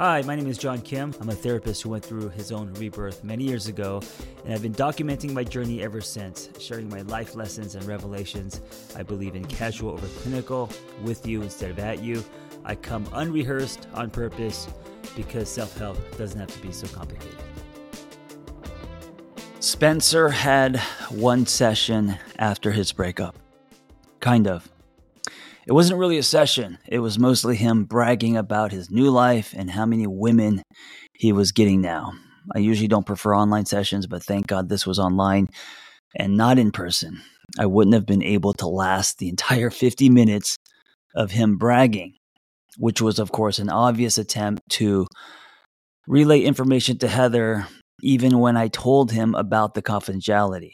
Hi, my name is John Kim. I'm a therapist who went through his own rebirth many years ago, and I've been documenting my journey ever since, sharing my life lessons and revelations. I believe in casual over clinical, with you instead of at you. I come unrehearsed on purpose because self help doesn't have to be so complicated. Spencer had one session after his breakup. Kind of. It wasn't really a session, it was mostly him bragging about his new life and how many women he was getting now. I usually don't prefer online sessions, but thank God this was online and not in person. I wouldn't have been able to last the entire 50 minutes of him bragging, which was, of course, an obvious attempt to relay information to Heather, even when I told him about the confidentiality.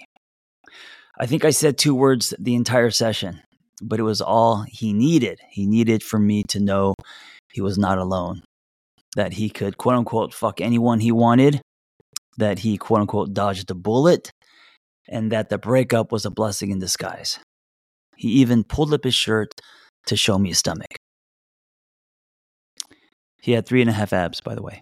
I think I said two words the entire session but it was all he needed. He needed for me to know he was not alone, that he could quote unquote fuck anyone he wanted, that he quote unquote dodged a bullet, and that the breakup was a blessing in disguise. He even pulled up his shirt to show me his stomach. He had three and a half abs, by the way.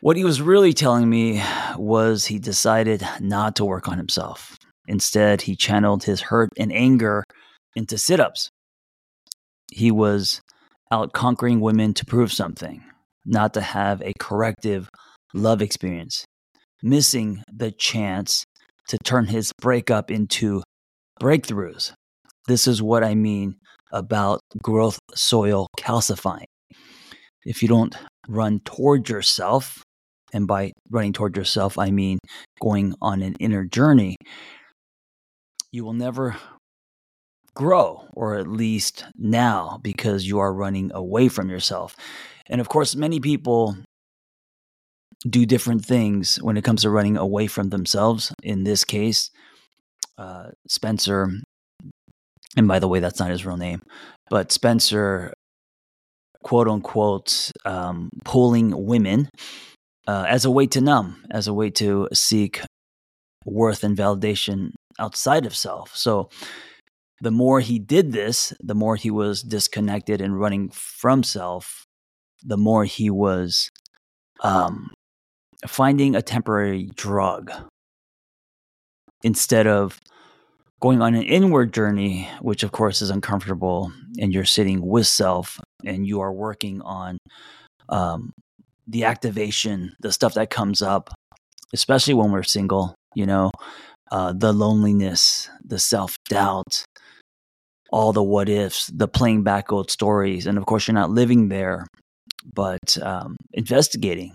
What he was really telling me was he decided not to work on himself. Instead, he channeled his hurt and anger into sit ups. He was out conquering women to prove something, not to have a corrective love experience, missing the chance to turn his breakup into breakthroughs. This is what I mean about growth soil calcifying. If you don't run toward yourself, and by running toward yourself, I mean going on an inner journey, you will never grow, or at least now, because you are running away from yourself. And of course, many people do different things when it comes to running away from themselves. In this case, uh, Spencer, and by the way, that's not his real name, but Spencer, quote unquote, um, pulling women uh, as a way to numb, as a way to seek worth and validation outside of self. So the more he did this, the more he was disconnected and running from self, the more he was um, finding a temporary drug instead of going on an inward journey, which of course is uncomfortable, and you're sitting with self and you are working on um, the activation, the stuff that comes up, especially when we're single, you know, uh, the loneliness, the self doubt, all the what ifs, the playing back old stories. And of course, you're not living there, but um, investigating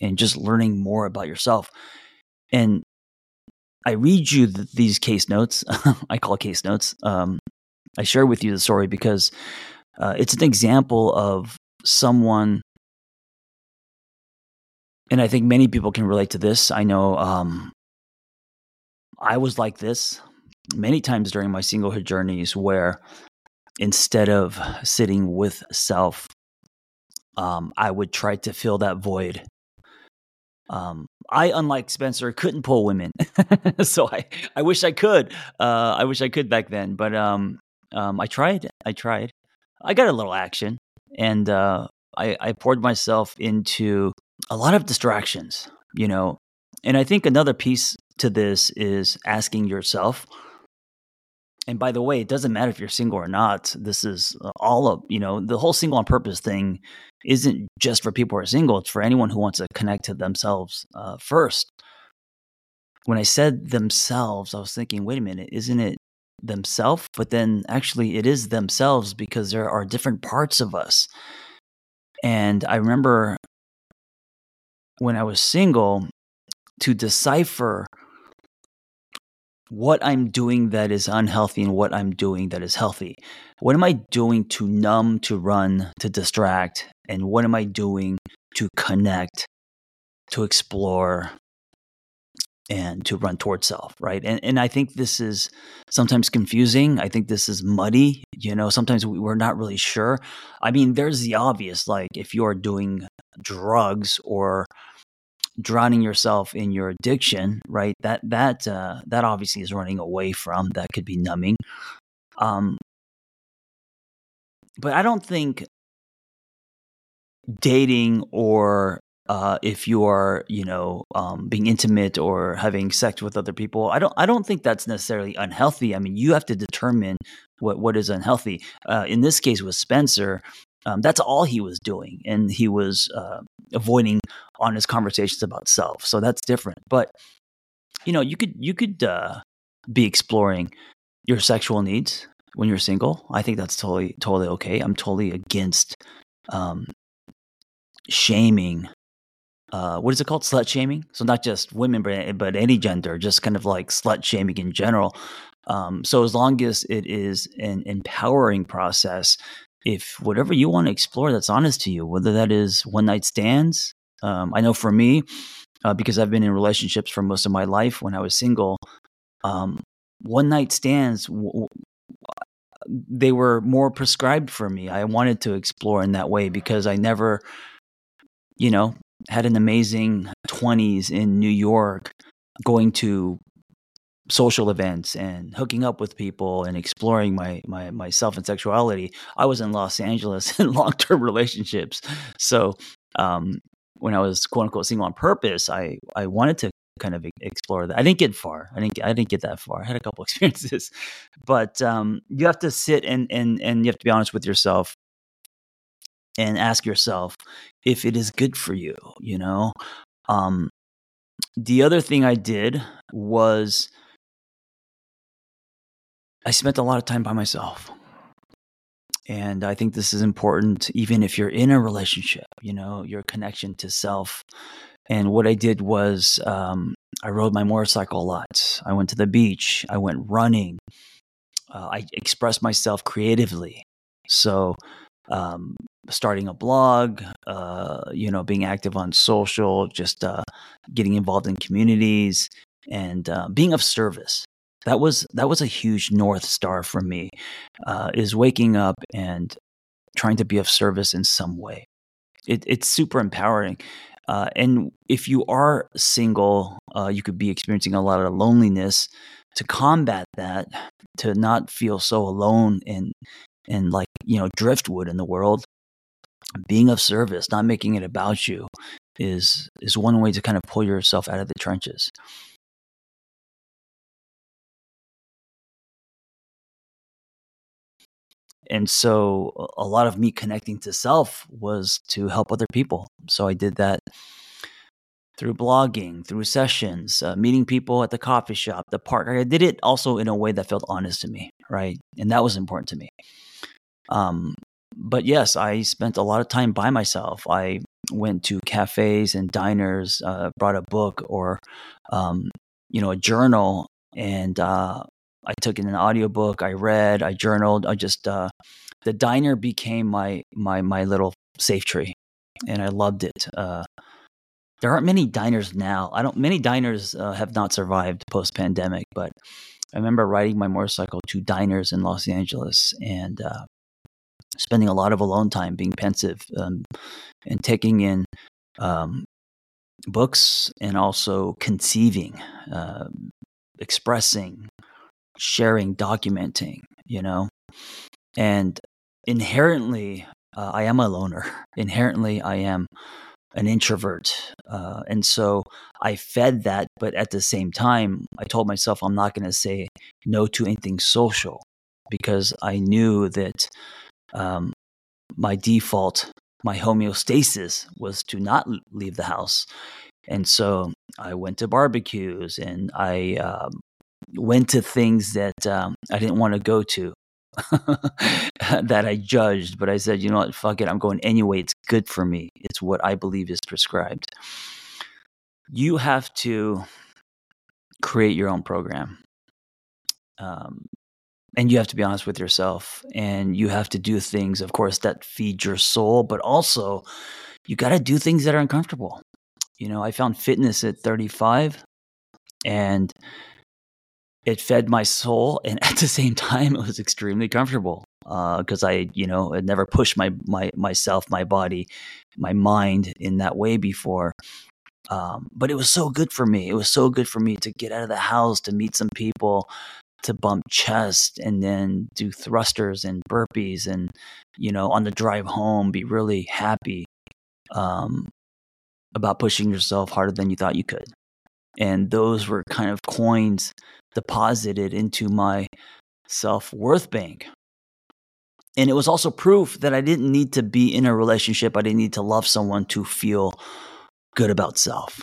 and just learning more about yourself. And I read you th- these case notes. I call case notes. Um, I share with you the story because uh, it's an example of someone, and I think many people can relate to this. I know um, I was like this many times during my singlehood journeys where instead of sitting with self, um, I would try to fill that void. Um, I, unlike Spencer, couldn't pull women, so I, I wish I could. Uh, I wish I could back then, but um, um, I tried. I tried. I got a little action, and uh, I, I poured myself into a lot of distractions. You know, and I think another piece to this is asking yourself, and by the way, it doesn't matter if you're single or not. This is uh, all of, you know, the whole single on purpose thing isn't just for people who are single, it's for anyone who wants to connect to themselves uh, first. When I said themselves, I was thinking, wait a minute, isn't it themselves? But then actually, it is themselves because there are different parts of us. And I remember when I was single, to decipher what I'm doing that is unhealthy and what I'm doing that is healthy. What am I doing to numb, to run, to distract? And what am I doing to connect, to explore, and to run towards self, right? And, and I think this is sometimes confusing. I think this is muddy. You know, sometimes we're not really sure. I mean, there's the obvious, like if you are doing drugs or drowning yourself in your addiction, right? That that uh, that obviously is running away from. That could be numbing. Um, but I don't think dating or uh, if you are, you know, um, being intimate or having sex with other people. I don't. I don't think that's necessarily unhealthy. I mean, you have to determine what what is unhealthy. Uh, in this case, with Spencer, um, that's all he was doing, and he was uh, avoiding honest conversations about self. So that's different. But you know, you could you could uh, be exploring your sexual needs when you're single. I think that's totally totally okay. I'm totally against um, shaming uh, what is it called? Slut shaming. So not just women, but but any gender, just kind of like slut shaming in general. Um, so as long as it is an empowering process, if whatever you want to explore that's honest to you, whether that is one night stands, um, I know for me, uh, because I've been in relationships for most of my life when I was single, um, one night stands. W- w- they were more prescribed for me. I wanted to explore in that way because I never, you know, had an amazing 20s in New York, going to social events and hooking up with people and exploring my, my myself and sexuality. I was in Los Angeles in long term relationships. So um, when I was quote unquote single on purpose, I, I wanted to kind of explore that. I didn't get far. I didn't I didn't get that far. I had a couple experiences. But um, you have to sit and, and and you have to be honest with yourself and ask yourself if it is good for you, you know? Um, the other thing I did was I spent a lot of time by myself. And I think this is important, even if you're in a relationship, you know, your connection to self. And what I did was um, I rode my motorcycle a lot. I went to the beach. I went running. Uh, I expressed myself creatively. So um, starting a blog, uh, you know, being active on social, just uh, getting involved in communities, and uh, being of service. That was that was a huge north star for me. Uh, is waking up and trying to be of service in some way. It, it's super empowering. Uh, and if you are single, uh, you could be experiencing a lot of loneliness. To combat that, to not feel so alone and and like you know driftwood in the world being of service not making it about you is is one way to kind of pull yourself out of the trenches and so a lot of me connecting to self was to help other people. So i did that through blogging through sessions uh, meeting people at the coffee shop the park. I did it also in a way that felt honest to me right? And that was important to me. Um, but yes, I spent a lot of time by myself. I went to cafes and diners, uh, brought a book or, um, you know, a journal, and uh, I took in an audiobook. I read, I journaled. I just uh, the diner became my my my little safe tree, and I loved it. Uh, there aren't many diners now. I don't. Many diners uh, have not survived post pandemic, but I remember riding my motorcycle to diners in Los Angeles, and uh, spending a lot of alone time being pensive um, and taking in um, books and also conceiving, uh, expressing, sharing, documenting, you know. And inherently, uh, I am a loner. Inherently, I am an introvert. Uh, and so I fed that, but at the same time, I told myself I'm not going to say no to anything social because I knew that um, my default, my homeostasis was to not leave the house. And so I went to barbecues and I um, went to things that um, I didn't want to go to. that I judged, but I said, you know what, fuck it, I'm going anyway. It's good for me. It's what I believe is prescribed. You have to create your own program. Um, and you have to be honest with yourself and you have to do things of course that feed your soul but also you got to do things that are uncomfortable you know i found fitness at 35 and it fed my soul and at the same time it was extremely comfortable because uh, i you know had never pushed my, my myself my body my mind in that way before um, but it was so good for me. It was so good for me to get out of the house, to meet some people, to bump chest and then do thrusters and burpees and you know on the drive home be really happy um, about pushing yourself harder than you thought you could. And those were kind of coins deposited into my self worth bank. And it was also proof that I didn't need to be in a relationship. I didn't need to love someone to feel good about self.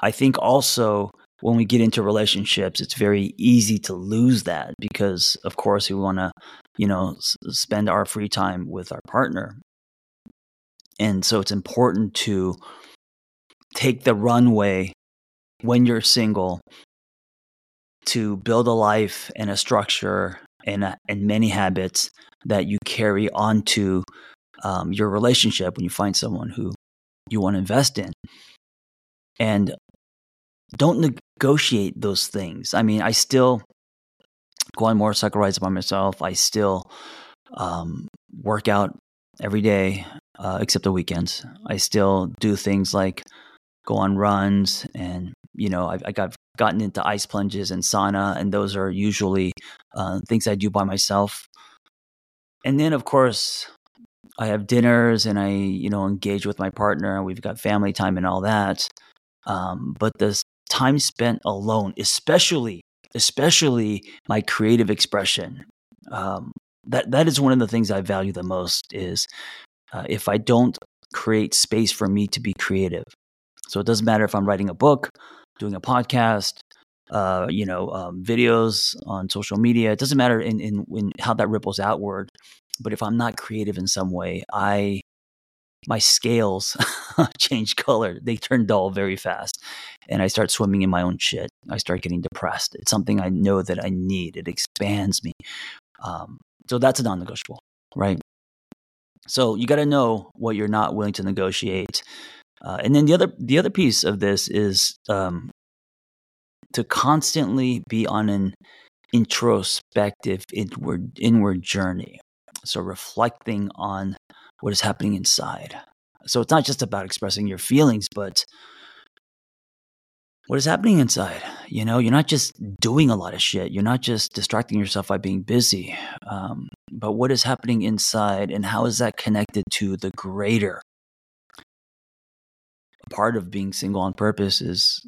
I think also when we get into relationships, it's very easy to lose that because, of course, we want to, you know, s- spend our free time with our partner. And so it's important to take the runway when you're single to build a life and a structure and, a, and many habits that you carry onto um, your relationship when you find someone who you want to invest in. And don't negotiate those things. I mean, I still go on motorcycle rides by myself. I still um, work out every day, uh, except the weekends. I still do things like go on runs, and you know, I've, I got gotten into ice plunges and sauna, and those are usually uh, things I do by myself. And then, of course, I have dinners and I, you know, engage with my partner, and we've got family time and all that. Um, but the time spent alone, especially especially my creative expression. Um, that that is one of the things I value the most. Is uh, if I don't create space for me to be creative. So it doesn't matter if I'm writing a book, doing a podcast, uh, you know, um, videos on social media. It doesn't matter in, in in how that ripples outward. But if I'm not creative in some way, I my scales change color. They turn dull very fast. And I start swimming in my own shit. I start getting depressed. It's something I know that I need. It expands me. Um, so that's a non negotiable, right? So you got to know what you're not willing to negotiate. Uh, and then the other the other piece of this is um, to constantly be on an introspective inward inward journey. So reflecting on what is happening inside. So it's not just about expressing your feelings, but what is happening inside. You know, you're not just doing a lot of shit. You're not just distracting yourself by being busy. Um, but what is happening inside and how is that connected to the greater? Part of being single on purpose is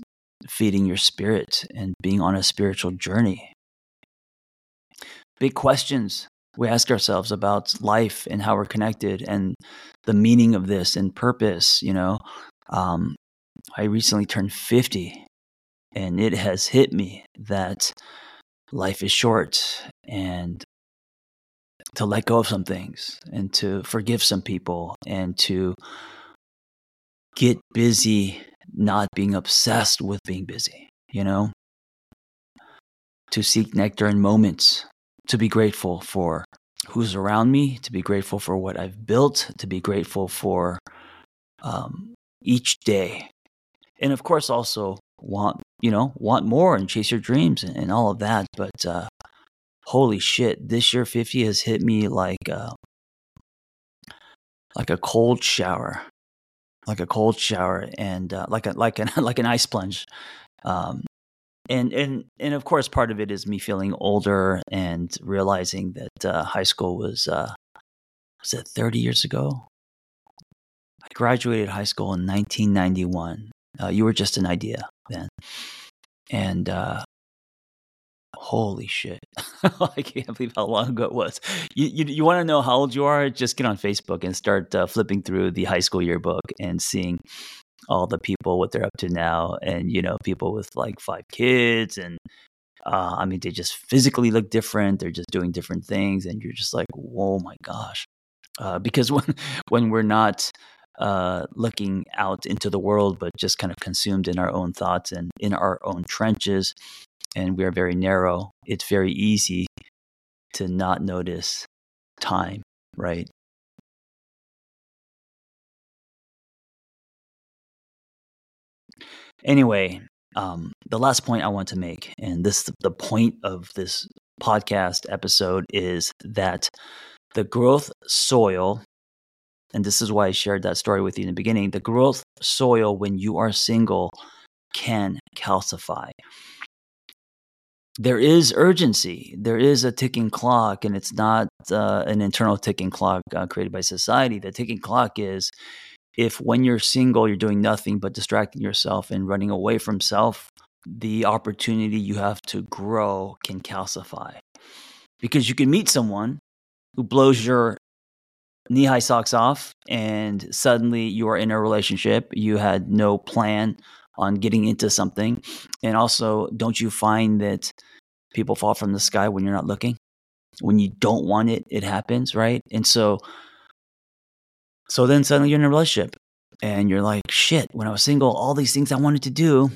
feeding your spirit and being on a spiritual journey. Big questions we ask ourselves about life and how we're connected and the meaning of this and purpose. You know, um, I recently turned 50 and it has hit me that life is short and to let go of some things and to forgive some people and to get busy not being obsessed with being busy you know? To seek nectar in moments to be grateful for who's around me to be grateful for what i've built to be grateful for um, each day. And of course also want you know want more and chase your dreams and, and all of that but uh holy shit this year 50 has hit me like uh like a cold shower like a cold shower and uh, like a like an like an ice plunge um and and and of course part of it is me feeling older and realizing that uh, high school was uh was it 30 years ago? I graduated high school in 1991 uh, you were just an idea then. And uh, holy shit, I can't believe how long ago it was. You you, you want to know how old you are? Just get on Facebook and start uh, flipping through the high school yearbook and seeing all the people what they're up to now, and you know people with like five kids and. Uh, I mean, they just physically look different. They're just doing different things, and you're just like, "Whoa, my gosh!" Uh, because when when we're not uh, looking out into the world, but just kind of consumed in our own thoughts and in our own trenches. And we are very narrow. It's very easy to not notice time, right? Anyway, um, the last point I want to make, and this the point of this podcast episode is that the growth soil and this is why I shared that story with you in the beginning. The growth soil when you are single can calcify. there is urgency. There is a ticking clock, and it's not uh, an internal ticking clock uh, created by society. The ticking clock is if when you're single, you're doing nothing but distracting yourself and running away from self, the opportunity you have to grow can calcify. Because you can meet someone who blows your knee high socks off, and suddenly you are in a relationship. You had no plan on getting into something. And also, don't you find that people fall from the sky when you're not looking? When you don't want it, it happens, right? And so, so then suddenly you're in a relationship and you're like, shit, when I was single, all these things I wanted to do,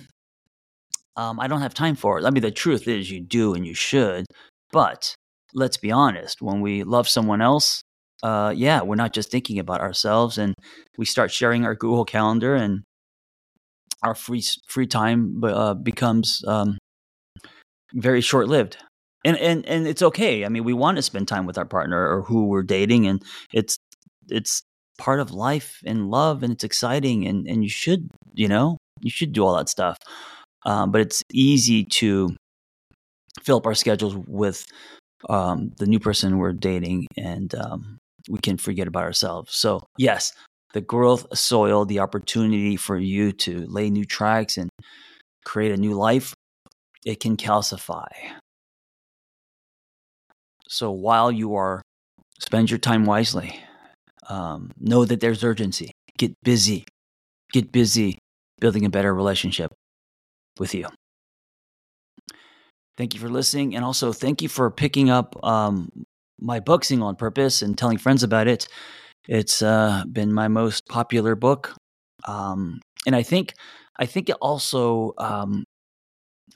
um, I don't have time for it. I mean, the truth is you do and you should. But let's be honest, when we love someone else, uh, yeah, we're not just thinking about ourselves and we start sharing our Google Calendar and our free free time uh, becomes um, very short lived. And, and and it's okay. I mean, we want to spend time with our partner or who we're dating, and it's it's part of life and love, and it's exciting, and and you should you know you should do all that stuff. Um, but it's easy to fill up our schedules with um, the new person we're dating, and um, we can forget about ourselves. So yes, the growth soil, the opportunity for you to lay new tracks and create a new life, it can calcify. So while you are, spend your time wisely. Um, know that there's urgency. Get busy. Get busy building a better relationship with you. Thank you for listening. And also, thank you for picking up um, my book, Single on Purpose, and telling friends about it. It's uh, been my most popular book, um, and I think I think it also um,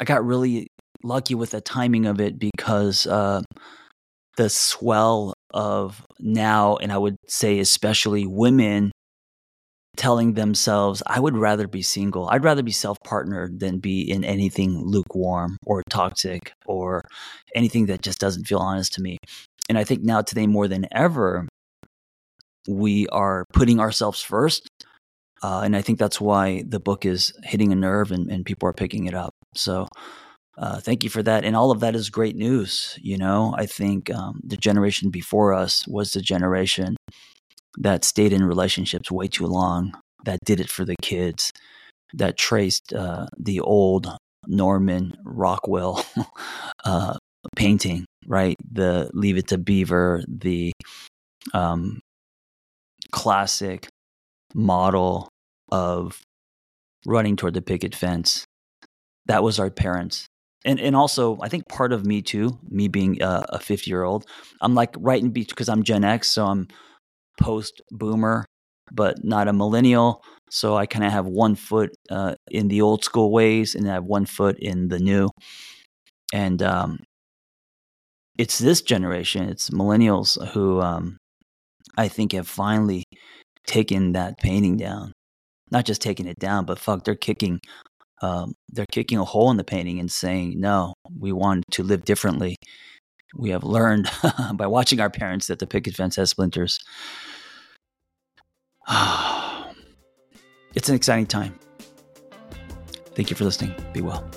I got really lucky with the timing of it because uh, the swell of now, and I would say especially women telling themselves, I would rather be single. I'd rather be self partnered than be in anything lukewarm or toxic or anything that just doesn't feel honest to me. And I think now, today more than ever, we are putting ourselves first. Uh, and I think that's why the book is hitting a nerve and, and people are picking it up. So uh, thank you for that. And all of that is great news. You know, I think um, the generation before us was the generation that stayed in relationships way too long, that did it for the kids, that traced uh, the old Norman Rockwell uh, painting, right? The Leave It to Beaver, the um, classic model of running toward the picket fence. That was our parents. And, and also, I think part of me too, me being a, a 50 year old, I'm like right in between because I'm Gen X, so I'm post boomer, but not a millennial. So I kind of have one foot uh, in the old school ways and I have one foot in the new. And um, it's this generation, it's millennials who um, I think have finally taken that painting down. Not just taking it down, but fuck, they're kicking, um, they're kicking a hole in the painting and saying, no, we want to live differently. We have learned by watching our parents that the picket fence has splinters. it's an exciting time. Thank you for listening. Be well.